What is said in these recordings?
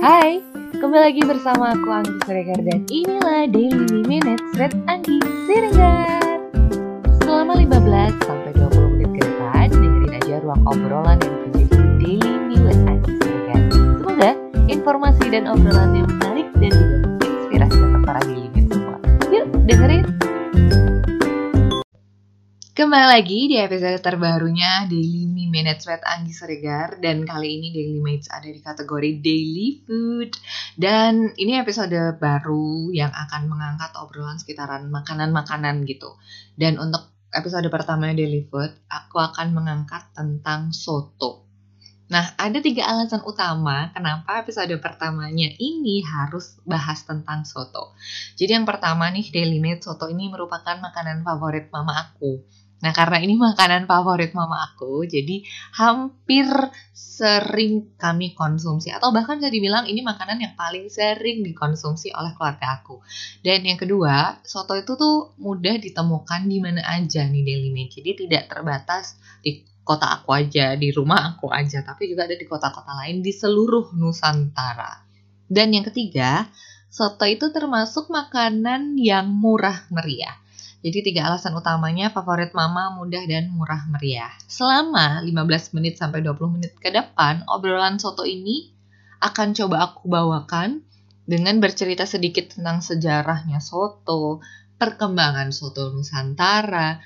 Hai, kembali lagi bersama aku Anggi Siregar dan inilah Daily Minutes Red Anggi Siregar. Selama 15 sampai 20 menit ke depan, dengerin aja ruang obrolan yang terjadi di Daily Minutes Anggi Siregar. Semoga informasi dan obrolan yang menarik dan juga menginspirasi untuk para Daily Minutes semua. Yuk, dengerin! Kembali lagi di episode terbarunya Daily Me Minutes with Anggi Seregar dan kali ini Daily Mates ada di kategori Daily Food dan ini episode baru yang akan mengangkat obrolan sekitaran makanan-makanan gitu dan untuk episode pertama Daily Food aku akan mengangkat tentang soto Nah, ada tiga alasan utama kenapa episode pertamanya ini harus bahas tentang soto. Jadi yang pertama nih, Daily Made Soto ini merupakan makanan favorit mama aku. Nah, karena ini makanan favorit mama aku, jadi hampir sering kami konsumsi atau bahkan bisa dibilang ini makanan yang paling sering dikonsumsi oleh keluarga aku. Dan yang kedua, soto itu tuh mudah ditemukan di mana aja nih Daily Made. Jadi tidak terbatas di kota aku aja, di rumah aku aja, tapi juga ada di kota-kota lain di seluruh Nusantara. Dan yang ketiga, soto itu termasuk makanan yang murah meriah. Jadi tiga alasan utamanya favorit mama mudah dan murah meriah. Selama 15 menit sampai 20 menit ke depan, obrolan soto ini akan coba aku bawakan dengan bercerita sedikit tentang sejarahnya soto, perkembangan soto Nusantara,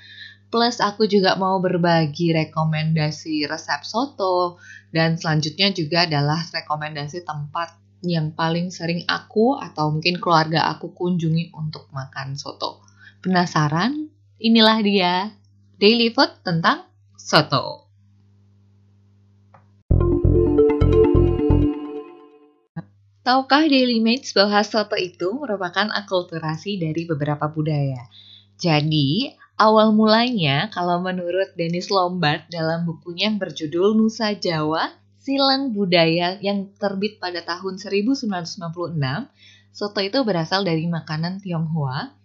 plus aku juga mau berbagi rekomendasi resep soto, dan selanjutnya juga adalah rekomendasi tempat yang paling sering aku atau mungkin keluarga aku kunjungi untuk makan soto. Penasaran? Inilah dia Daily Food tentang soto. Tahukah Daily Mates bahwa soto itu merupakan akulturasi dari beberapa budaya? Jadi, awal mulanya kalau menurut Dennis Lombard dalam bukunya yang berjudul Nusa Jawa, Silang Budaya yang terbit pada tahun 1996, soto itu berasal dari makanan Tionghoa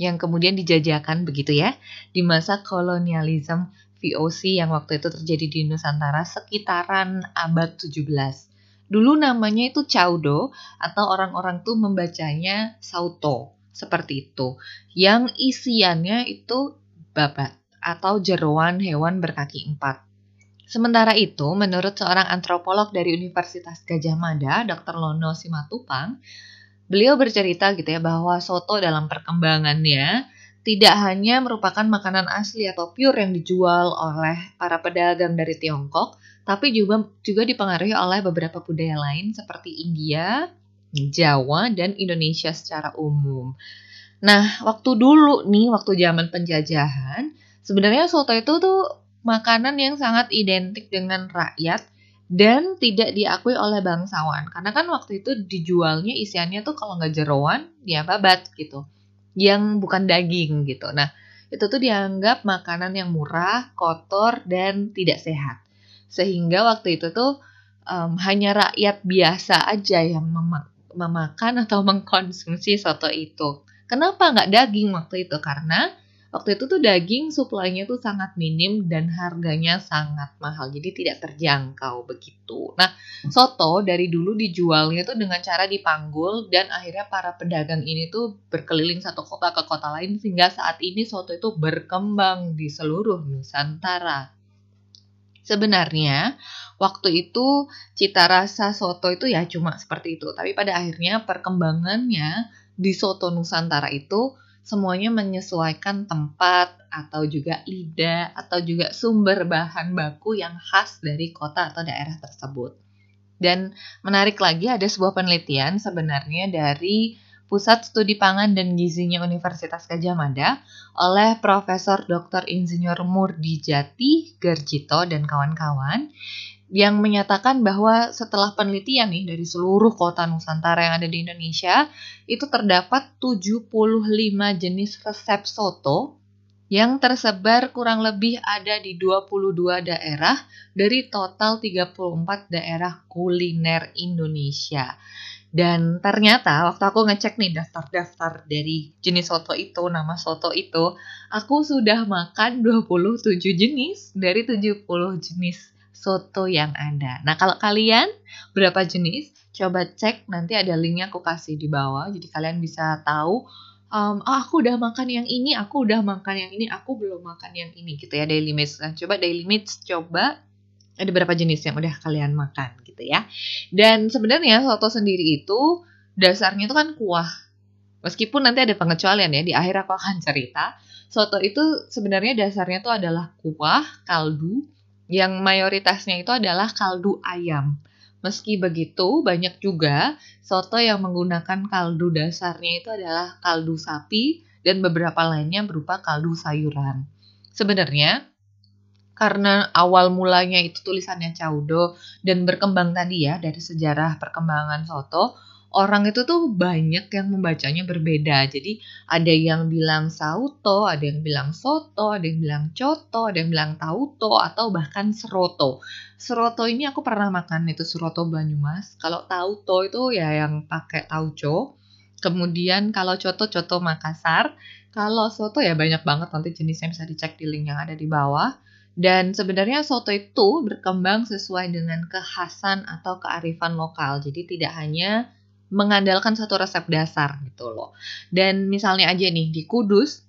yang kemudian dijajakan begitu ya di masa kolonialisme VOC yang waktu itu terjadi di Nusantara sekitaran abad 17. Dulu namanya itu caudo atau orang-orang tuh membacanya sauto seperti itu. Yang isiannya itu babat atau jeruan hewan berkaki empat. Sementara itu, menurut seorang antropolog dari Universitas Gajah Mada, Dr. Lono Simatupang, beliau bercerita gitu ya bahwa soto dalam perkembangannya tidak hanya merupakan makanan asli atau pure yang dijual oleh para pedagang dari Tiongkok, tapi juga juga dipengaruhi oleh beberapa budaya lain seperti India, Jawa, dan Indonesia secara umum. Nah, waktu dulu nih, waktu zaman penjajahan, sebenarnya soto itu tuh makanan yang sangat identik dengan rakyat dan tidak diakui oleh bangsawan. Karena kan waktu itu dijualnya isiannya tuh kalau nggak jeroan ya babat gitu. Yang bukan daging gitu. Nah itu tuh dianggap makanan yang murah kotor dan tidak sehat. Sehingga waktu itu tuh um, hanya rakyat biasa aja yang mem memakan atau mengkonsumsi soto itu. Kenapa nggak daging waktu itu? Karena waktu itu tuh daging suplainya tuh sangat minim dan harganya sangat mahal jadi tidak terjangkau begitu. Nah soto dari dulu dijualnya tuh dengan cara dipanggul dan akhirnya para pedagang ini tuh berkeliling satu kota ke kota lain sehingga saat ini soto itu berkembang di seluruh Nusantara. Sebenarnya waktu itu cita rasa soto itu ya cuma seperti itu tapi pada akhirnya perkembangannya di soto Nusantara itu semuanya menyesuaikan tempat atau juga lidah atau juga sumber bahan baku yang khas dari kota atau daerah tersebut. Dan menarik lagi ada sebuah penelitian sebenarnya dari Pusat Studi Pangan dan Gizinya Universitas Gajah Mada oleh Profesor Dr. Insinyur Murdi Jati Gerjito dan kawan-kawan yang menyatakan bahwa setelah penelitian nih dari seluruh kota Nusantara yang ada di Indonesia, itu terdapat 75 jenis resep soto yang tersebar kurang lebih ada di 22 daerah dari total 34 daerah kuliner Indonesia. Dan ternyata waktu aku ngecek nih daftar-daftar dari jenis soto itu, nama soto itu, aku sudah makan 27 jenis dari 70 jenis soto yang ada. Nah, kalau kalian berapa jenis? Coba cek nanti ada linknya aku kasih di bawah. Jadi kalian bisa tahu um, oh, aku udah makan yang ini, aku udah makan yang ini, aku belum makan yang ini gitu ya daily meals. Nah, coba daily meals coba ada berapa jenis yang udah kalian makan gitu ya. Dan sebenarnya soto sendiri itu dasarnya itu kan kuah. Meskipun nanti ada pengecualian ya, di akhir aku akan cerita. Soto itu sebenarnya dasarnya itu adalah kuah, kaldu, yang mayoritasnya itu adalah kaldu ayam. Meski begitu, banyak juga soto yang menggunakan kaldu dasarnya itu adalah kaldu sapi dan beberapa lainnya berupa kaldu sayuran. Sebenarnya, karena awal mulanya itu tulisannya caudo dan berkembang tadi ya dari sejarah perkembangan soto, orang itu tuh banyak yang membacanya berbeda. Jadi ada yang bilang sauto, ada yang bilang soto, ada yang bilang coto, ada yang bilang tauto, atau bahkan seroto. Seroto ini aku pernah makan itu seroto Banyumas. Kalau tauto itu ya yang pakai tauco. Kemudian kalau coto, coto Makassar. Kalau soto ya banyak banget nanti jenisnya bisa dicek di link yang ada di bawah. Dan sebenarnya soto itu berkembang sesuai dengan kekhasan atau kearifan lokal. Jadi tidak hanya mengandalkan satu resep dasar gitu loh. Dan misalnya aja nih di Kudus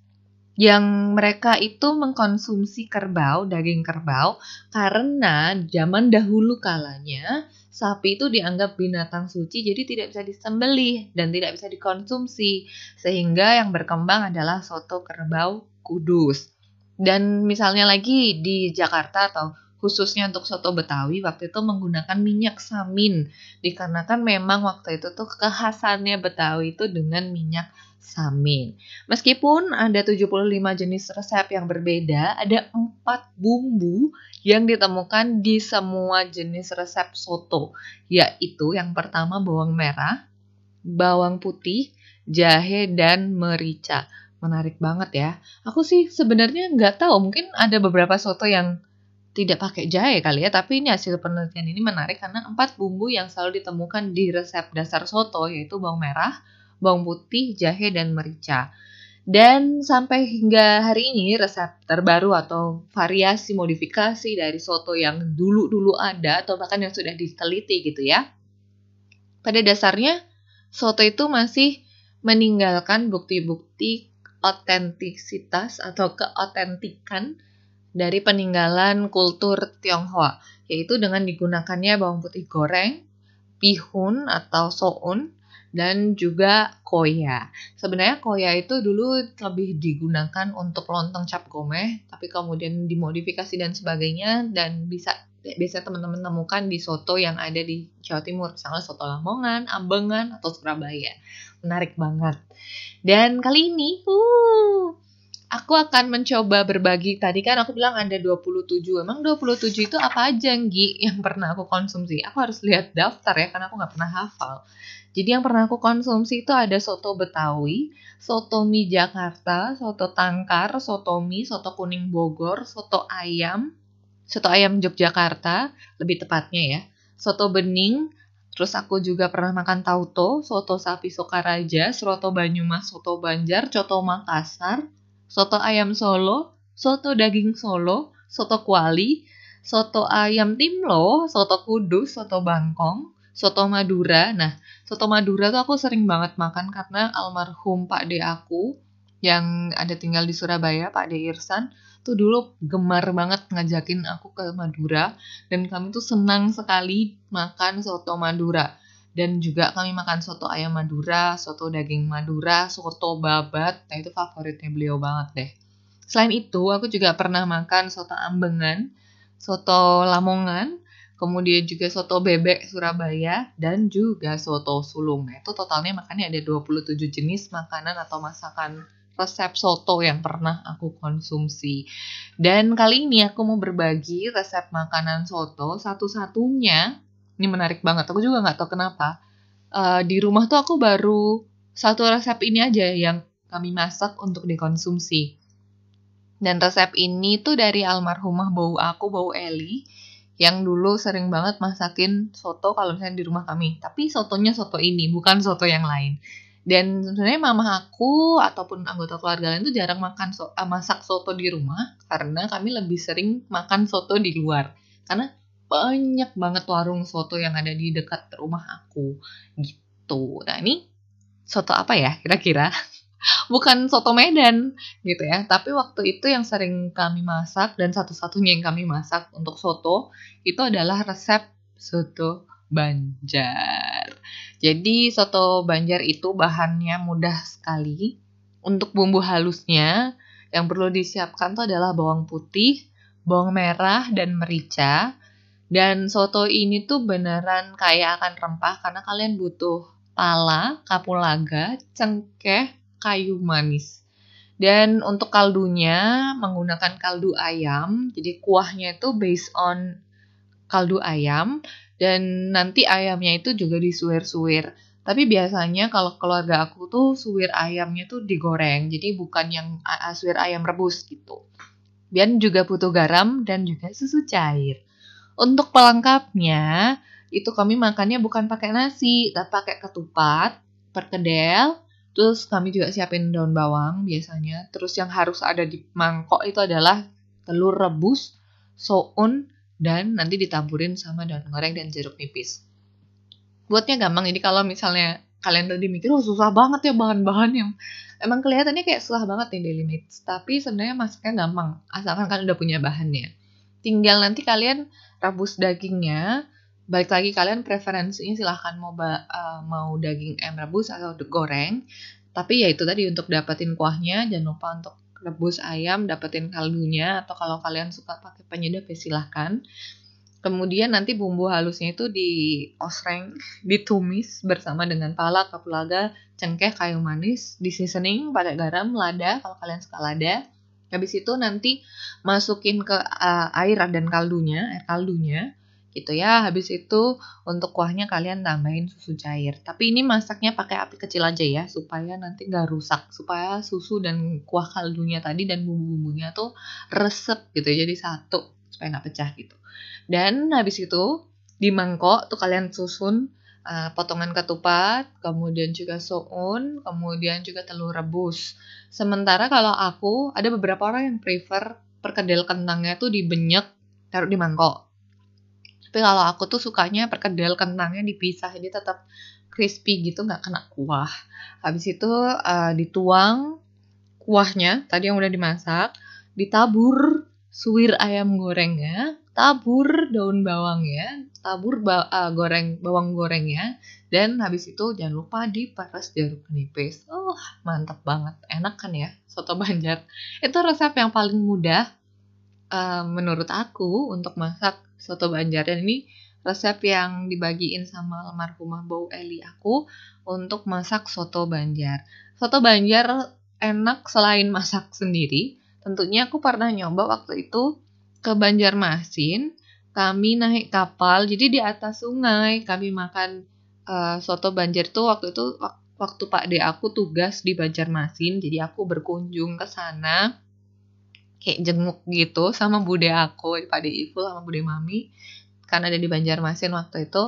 yang mereka itu mengkonsumsi kerbau, daging kerbau karena zaman dahulu kalanya sapi itu dianggap binatang suci jadi tidak bisa disembelih dan tidak bisa dikonsumsi sehingga yang berkembang adalah soto kerbau Kudus. Dan misalnya lagi di Jakarta atau khususnya untuk soto Betawi waktu itu menggunakan minyak samin dikarenakan memang waktu itu tuh kekhasannya Betawi itu dengan minyak samin. Meskipun ada 75 jenis resep yang berbeda, ada empat bumbu yang ditemukan di semua jenis resep soto, yaitu yang pertama bawang merah, bawang putih, jahe, dan merica. Menarik banget ya. Aku sih sebenarnya nggak tahu, mungkin ada beberapa soto yang tidak pakai jahe kali ya, tapi ini hasil penelitian ini menarik karena empat bumbu yang selalu ditemukan di resep dasar soto yaitu bawang merah, bawang putih, jahe, dan merica. Dan sampai hingga hari ini resep terbaru atau variasi modifikasi dari soto yang dulu-dulu ada atau bahkan yang sudah diteliti gitu ya. Pada dasarnya soto itu masih meninggalkan bukti-bukti otentisitas atau keotentikan dari peninggalan kultur Tionghoa, yaitu dengan digunakannya bawang putih goreng, bihun atau soun, dan juga koya. Sebenarnya koya itu dulu lebih digunakan untuk lontong cap gomeh, tapi kemudian dimodifikasi dan sebagainya dan bisa biasa teman-teman temukan di soto yang ada di Jawa Timur, misalnya soto Lamongan, Ambengan, atau Surabaya. Menarik banget. Dan kali ini, uh, aku akan mencoba berbagi. Tadi kan aku bilang ada 27. Emang 27 itu apa aja, Nggi, yang pernah aku konsumsi? Aku harus lihat daftar ya, karena aku nggak pernah hafal. Jadi yang pernah aku konsumsi itu ada soto Betawi, soto mie Jakarta, soto tangkar, soto mie, soto kuning Bogor, soto ayam, soto ayam Yogyakarta, lebih tepatnya ya, soto bening, terus aku juga pernah makan tauto, soto sapi Sokaraja, soto Banyumas, soto Banjar, soto Makassar, soto ayam Solo, soto daging Solo, soto kuali, soto ayam timlo, soto kudus, soto bangkong, soto Madura. Nah, soto Madura tuh aku sering banget makan karena almarhum Pak De aku yang ada tinggal di Surabaya, Pak De Irsan, tuh dulu gemar banget ngajakin aku ke Madura dan kami tuh senang sekali makan soto Madura dan juga kami makan soto ayam Madura, soto daging Madura, soto babat. Nah, itu favoritnya beliau banget deh. Selain itu, aku juga pernah makan soto ambengan, soto lamongan, kemudian juga soto bebek Surabaya, dan juga soto sulung. Nah, itu totalnya makannya ada 27 jenis makanan atau masakan resep soto yang pernah aku konsumsi. Dan kali ini aku mau berbagi resep makanan soto satu-satunya ini menarik banget. Aku juga nggak tahu kenapa. Uh, di rumah tuh aku baru satu resep ini aja yang kami masak untuk dikonsumsi. Dan resep ini tuh dari almarhumah bau aku, bau Eli, yang dulu sering banget masakin soto kalau misalnya di rumah kami. Tapi sotonya soto ini, bukan soto yang lain. Dan sebenarnya mama aku ataupun anggota keluarga lain tuh jarang makan so, uh, masak soto di rumah karena kami lebih sering makan soto di luar. Karena banyak banget warung soto yang ada di dekat rumah aku gitu. Nah ini soto apa ya kira-kira? Bukan soto Medan gitu ya, tapi waktu itu yang sering kami masak dan satu-satunya yang kami masak untuk soto itu adalah resep soto Banjar. Jadi soto Banjar itu bahannya mudah sekali. Untuk bumbu halusnya yang perlu disiapkan itu adalah bawang putih, bawang merah dan merica. Dan soto ini tuh beneran kaya akan rempah karena kalian butuh pala, kapulaga, cengkeh, kayu manis. Dan untuk kaldunya menggunakan kaldu ayam. Jadi kuahnya itu based on kaldu ayam dan nanti ayamnya itu juga disuir-suir. Tapi biasanya kalau keluarga aku tuh suwir ayamnya tuh digoreng, jadi bukan yang suwir ayam rebus gitu. Dan juga butuh garam dan juga susu cair. Untuk pelengkapnya, itu kami makannya bukan pakai nasi, tapi pakai ketupat, perkedel, terus kami juga siapin daun bawang biasanya. Terus yang harus ada di mangkok itu adalah telur rebus, soun, dan nanti ditaburin sama daun goreng dan jeruk nipis. Buatnya gampang, jadi kalau misalnya kalian tadi mikir, oh susah banget ya bahan-bahan yang emang kelihatannya kayak susah banget nih daily needs, tapi sebenarnya masaknya gampang, asalkan kalian udah punya bahannya. Tinggal nanti kalian rebus dagingnya, balik lagi kalian preferensinya silahkan mau uh, mau daging ayam rebus atau goreng. Tapi ya itu tadi untuk dapetin kuahnya jangan lupa untuk rebus ayam dapetin kaldunya atau kalau kalian suka pakai penyedap ya silahkan. Kemudian nanti bumbu halusnya itu di osreng ditumis bersama dengan pala kapulaga cengkeh kayu manis di seasoning pakai garam lada kalau kalian suka lada habis itu nanti masukin ke uh, air dan kaldunya air kaldunya gitu ya. Habis itu untuk kuahnya kalian tambahin susu cair. Tapi ini masaknya pakai api kecil aja ya supaya nanti nggak rusak, supaya susu dan kuah kaldunya tadi dan bumbu-bumbunya tuh resep gitu ya. Jadi satu supaya nggak pecah gitu. Dan habis itu di mangkok tuh kalian susun uh, potongan ketupat, kemudian juga soun, kemudian juga telur rebus. Sementara kalau aku ada beberapa orang yang prefer perkedel kentangnya tuh dibenyek taruh di mangkok tapi kalau aku tuh sukanya perkedel kentangnya dipisah jadi tetap crispy gitu nggak kena kuah habis itu uh, dituang kuahnya tadi yang udah dimasak ditabur suwir ayam gorengnya tabur daun bawangnya tabur ba uh, goreng bawang gorengnya. Dan habis itu jangan lupa diperes jeruk nipis. Oh mantap banget. Enak kan ya soto banjar. Itu resep yang paling mudah uh, menurut aku untuk masak soto Banjar. Dan ini resep yang dibagiin sama almarhumah Bau Eli aku untuk masak soto Banjar. Soto Banjar enak selain masak sendiri. Tentunya aku pernah nyoba waktu itu ke Banjarmasin. Kami naik kapal, jadi di atas sungai kami makan uh, soto Banjar tuh waktu itu waktu Pak De aku tugas di Banjarmasin, jadi aku berkunjung ke sana kayak jenguk gitu sama bude aku Pak Ibu sama bude Mami. Karena ada di Banjarmasin waktu itu.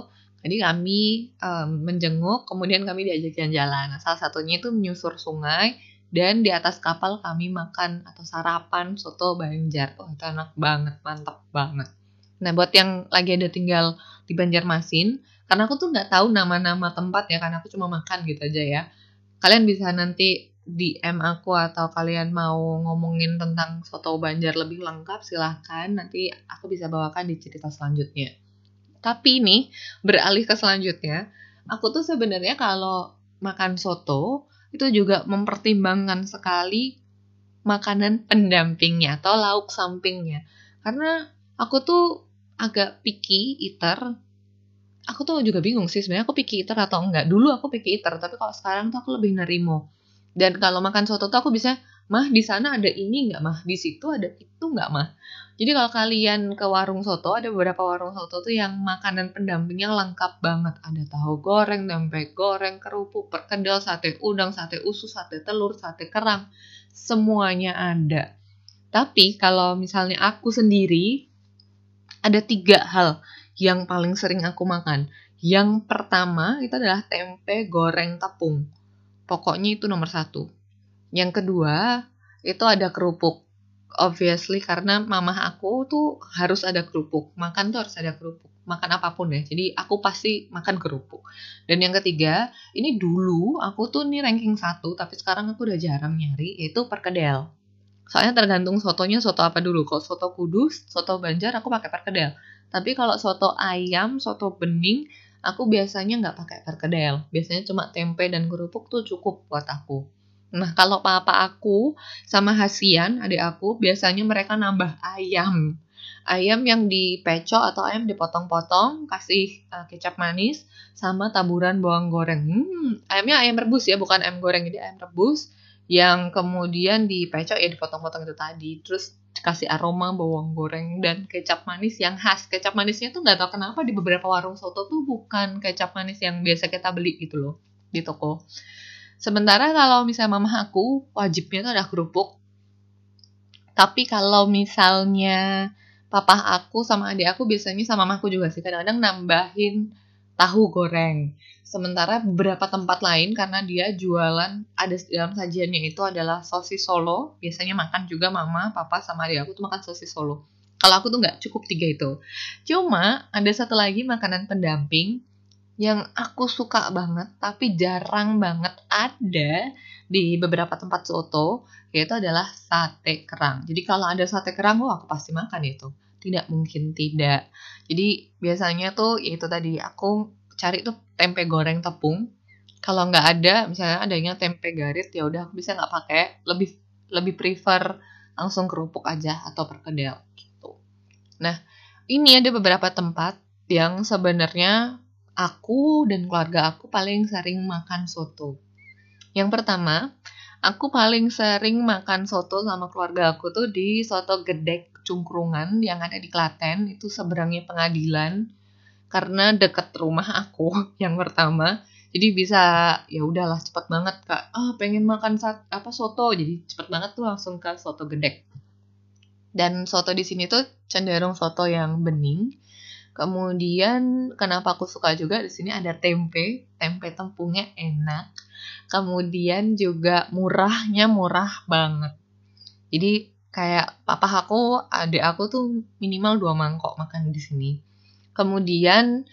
Jadi kami um, menjenguk kemudian kami diajak jalan-jalan. Nah, salah satunya itu menyusur sungai dan di atas kapal kami makan atau sarapan soto Banjar. Oh itu enak banget mantap banget. Nah buat yang lagi ada tinggal di Banjarmasin karena aku tuh nggak tahu nama-nama tempat ya karena aku cuma makan gitu aja ya. Kalian bisa nanti DM aku atau kalian mau ngomongin tentang soto Banjar lebih lengkap silahkan. Nanti aku bisa bawakan di cerita selanjutnya. Tapi ini beralih ke selanjutnya, aku tuh sebenarnya kalau makan soto itu juga mempertimbangkan sekali makanan pendampingnya atau lauk sampingnya. Karena aku tuh agak picky eater. Aku tuh juga bingung sih sebenarnya aku picky eater atau enggak. Dulu aku picky eater, tapi kalau sekarang tuh aku lebih nerimo dan kalau makan soto tuh aku bisa, mah di sana ada ini nggak mah, di situ ada itu nggak mah. Jadi kalau kalian ke warung soto, ada beberapa warung soto tuh yang makanan pendampingnya lengkap banget. Ada tahu goreng, tempe goreng, kerupuk, perkedel, sate udang, sate usus, sate telur, sate kerang. Semuanya ada. Tapi kalau misalnya aku sendiri, ada tiga hal yang paling sering aku makan. Yang pertama itu adalah tempe goreng tepung. Pokoknya itu nomor satu. Yang kedua, itu ada kerupuk. Obviously karena mamah aku tuh harus ada kerupuk. Makan tuh harus ada kerupuk. Makan apa pun ya. Jadi aku pasti makan kerupuk. Dan yang ketiga ini dulu aku tuh nih ranking satu tapi sekarang aku udah jarang nyari yaitu perkedel. Soalnya tergantung sotonya soto apa dulu. Kalau soto kudus soto banjar aku pakai perkedel. Tapi kalau soto ayam soto bening aku biasanya nggak pakai perkedel. Biasanya cuma tempe dan kerupuk tuh cukup buat aku Nah, kalau papa aku sama Hasian, adik aku, biasanya mereka nambah ayam. Ayam yang dipecok atau ayam dipotong-potong, kasih uh, kecap manis, sama taburan bawang goreng. Hmm, ayamnya ayam rebus ya, bukan ayam goreng. Jadi ayam rebus yang kemudian dipecok ya dipotong-potong itu tadi. Terus kasih aroma bawang goreng dan kecap manis yang khas. Kecap manisnya tuh nggak tahu kenapa di beberapa warung soto tuh bukan kecap manis yang biasa kita beli gitu loh di toko. Sementara kalau misalnya mama aku wajibnya tuh ada kerupuk. Tapi kalau misalnya papa aku sama adik aku biasanya sama mamaku juga sih kadang-kadang nambahin tahu goreng. Sementara beberapa tempat lain karena dia jualan ada dalam sajiannya itu adalah sosis solo. Biasanya makan juga mama, papa sama adik aku tuh makan sosis solo. Kalau aku tuh nggak cukup tiga itu. Cuma ada satu lagi makanan pendamping yang aku suka banget tapi jarang banget ada di beberapa tempat soto yaitu adalah sate kerang. Jadi kalau ada sate kerang, oh aku pasti makan itu. Tidak mungkin tidak. Jadi biasanya tuh yaitu tadi aku cari tuh tempe goreng tepung. Kalau nggak ada, misalnya adanya tempe garit ya udah aku bisa nggak pakai. Lebih lebih prefer langsung kerupuk aja atau perkedel gitu. Nah ini ada beberapa tempat yang sebenarnya aku dan keluarga aku paling sering makan soto. Yang pertama, aku paling sering makan soto sama keluarga aku tuh di soto gedek cungkrungan yang ada di Klaten. Itu seberangnya pengadilan karena deket rumah aku yang pertama. Jadi bisa ya udahlah cepet banget kak. Ah pengen makan sat, apa soto. Jadi cepet banget tuh langsung ke soto gedek. Dan soto di sini tuh cenderung soto yang bening Kemudian kenapa aku suka juga di sini ada tempe, tempe tepungnya enak. Kemudian juga murahnya murah banget. Jadi kayak papa aku, adik aku tuh minimal dua mangkok makan di sini. Kemudian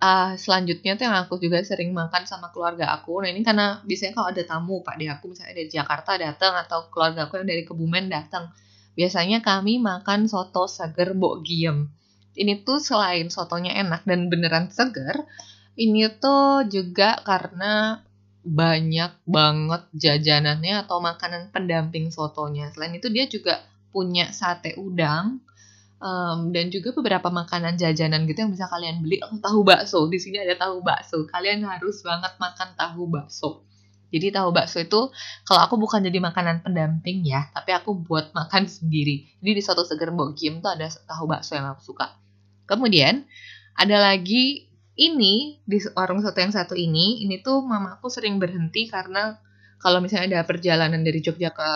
uh, selanjutnya tuh yang aku juga sering makan sama keluarga aku. Nah ini karena biasanya kalau ada tamu, pak di aku misalnya dari Jakarta datang atau keluarga aku yang dari Kebumen datang, biasanya kami makan soto seger bok giem ini tuh selain sotonya enak dan beneran segar, ini tuh juga karena banyak banget jajanannya atau makanan pendamping sotonya. Selain itu dia juga punya sate udang um, dan juga beberapa makanan jajanan gitu yang bisa kalian beli. Oh, tahu bakso di sini ada tahu bakso. Kalian harus banget makan tahu bakso. Jadi tahu bakso itu kalau aku bukan jadi makanan pendamping ya, tapi aku buat makan sendiri. Jadi di soto seger Mbok Kim tuh ada tahu bakso yang aku suka. Kemudian ada lagi ini di warung soto yang satu ini, ini tuh mamaku sering berhenti karena kalau misalnya ada perjalanan dari Jogja ke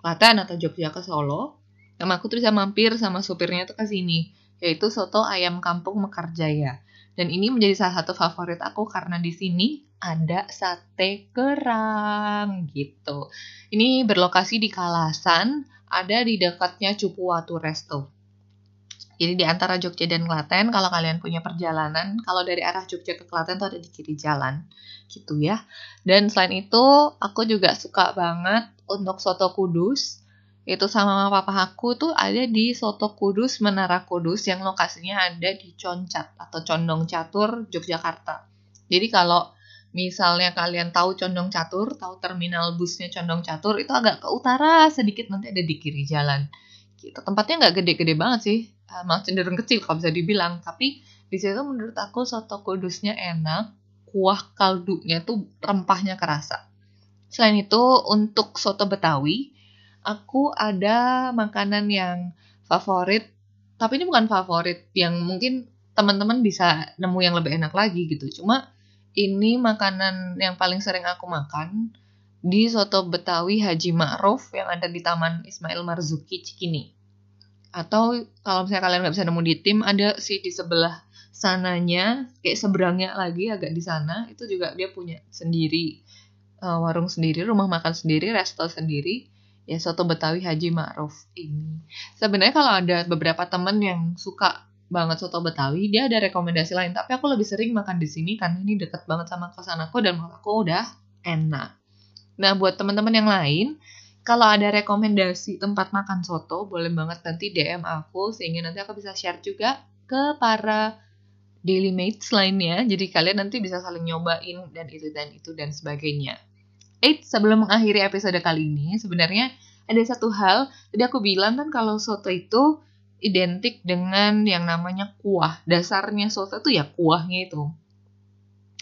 Klaten atau Jogja ke Solo, mamaku tuh bisa mampir sama supirnya tuh ke sini, yaitu soto ayam kampung Mekarjaya. Dan ini menjadi salah satu favorit aku karena di sini ada sate kerang gitu. Ini berlokasi di Kalasan, ada di dekatnya Cupuwatu Resto. Jadi di antara Jogja dan Klaten, kalau kalian punya perjalanan, kalau dari arah Jogja ke Klaten tuh ada di kiri jalan, gitu ya. Dan selain itu, aku juga suka banget untuk soto kudus. Itu sama papa aku tuh ada di Soto Kudus Menara Kudus yang lokasinya ada di Concat atau Condong Catur, Yogyakarta. Jadi kalau misalnya kalian tahu Condong Catur, tahu terminal busnya Condong Catur, itu agak ke utara sedikit nanti ada di kiri jalan. Gitu. Tempatnya nggak gede-gede banget sih, uh, malah cenderung kecil kalau bisa dibilang. Tapi di situ menurut aku soto kudusnya enak kuah kaldunya tuh rempahnya kerasa. Selain itu untuk soto betawi aku ada makanan yang favorit. Tapi ini bukan favorit yang mungkin teman-teman bisa nemu yang lebih enak lagi gitu. Cuma ini makanan yang paling sering aku makan di soto Betawi Haji Ma'ruf yang ada di Taman Ismail Marzuki Cikini atau kalau misalnya kalian nggak bisa nemu di tim ada sih di sebelah sananya kayak seberangnya lagi agak di sana itu juga dia punya sendiri uh, warung sendiri rumah makan sendiri resto sendiri ya soto Betawi Haji Ma'ruf ini. Sebenarnya kalau ada beberapa temen yang suka banget soto Betawi, dia ada rekomendasi lain. Tapi aku lebih sering makan di sini karena ini deket banget sama kosan aku dan menurut aku udah enak. Nah buat teman-teman yang lain, kalau ada rekomendasi tempat makan soto, boleh banget nanti DM aku sehingga nanti aku bisa share juga ke para daily mates lainnya. Jadi kalian nanti bisa saling nyobain dan itu dan itu dan sebagainya. Eh, sebelum mengakhiri episode kali ini, sebenarnya ada satu hal. Tadi aku bilang kan kalau soto itu identik dengan yang namanya kuah. Dasarnya soto itu ya kuahnya itu.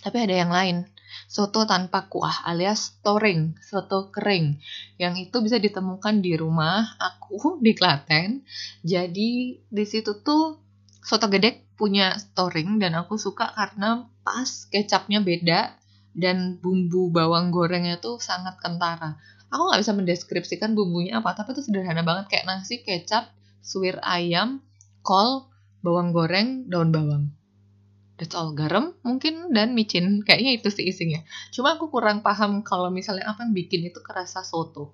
Tapi ada yang lain. Soto tanpa kuah alias toring, soto kering. Yang itu bisa ditemukan di rumah aku di Klaten. Jadi di situ tuh soto gede punya toring dan aku suka karena pas kecapnya beda dan bumbu bawang gorengnya tuh sangat kentara. Aku nggak bisa mendeskripsikan bumbunya apa, tapi itu sederhana banget kayak nasi, kecap, suwir ayam, kol, bawang goreng, daun bawang. That's all garam mungkin dan micin kayaknya itu sih isinya. Cuma aku kurang paham kalau misalnya apa yang bikin itu kerasa soto.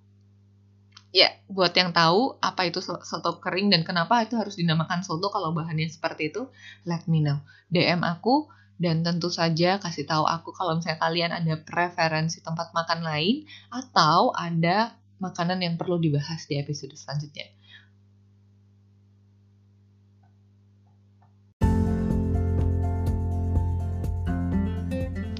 Ya, buat yang tahu apa itu soto kering dan kenapa itu harus dinamakan soto kalau bahannya seperti itu, let me know. DM aku dan tentu saja kasih tahu aku kalau misalnya kalian ada preferensi tempat makan lain atau ada makanan yang perlu dibahas di episode selanjutnya.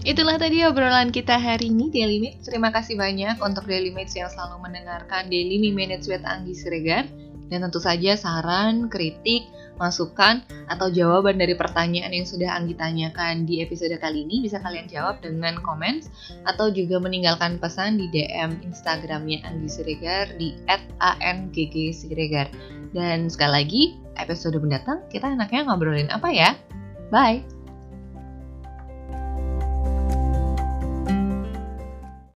Itulah tadi obrolan kita hari ini Daily Mates. Terima kasih banyak untuk Daily Mates yang selalu mendengarkan Daily Me Minutes with Anggi Siregar. Dan tentu saja saran, kritik, masukan, atau jawaban dari pertanyaan yang sudah Anggi tanyakan di episode kali ini bisa kalian jawab dengan komen atau juga meninggalkan pesan di DM Instagramnya Anggi Siregar di @angggsiregar. Dan sekali lagi, episode mendatang kita enaknya ngobrolin apa ya? Bye!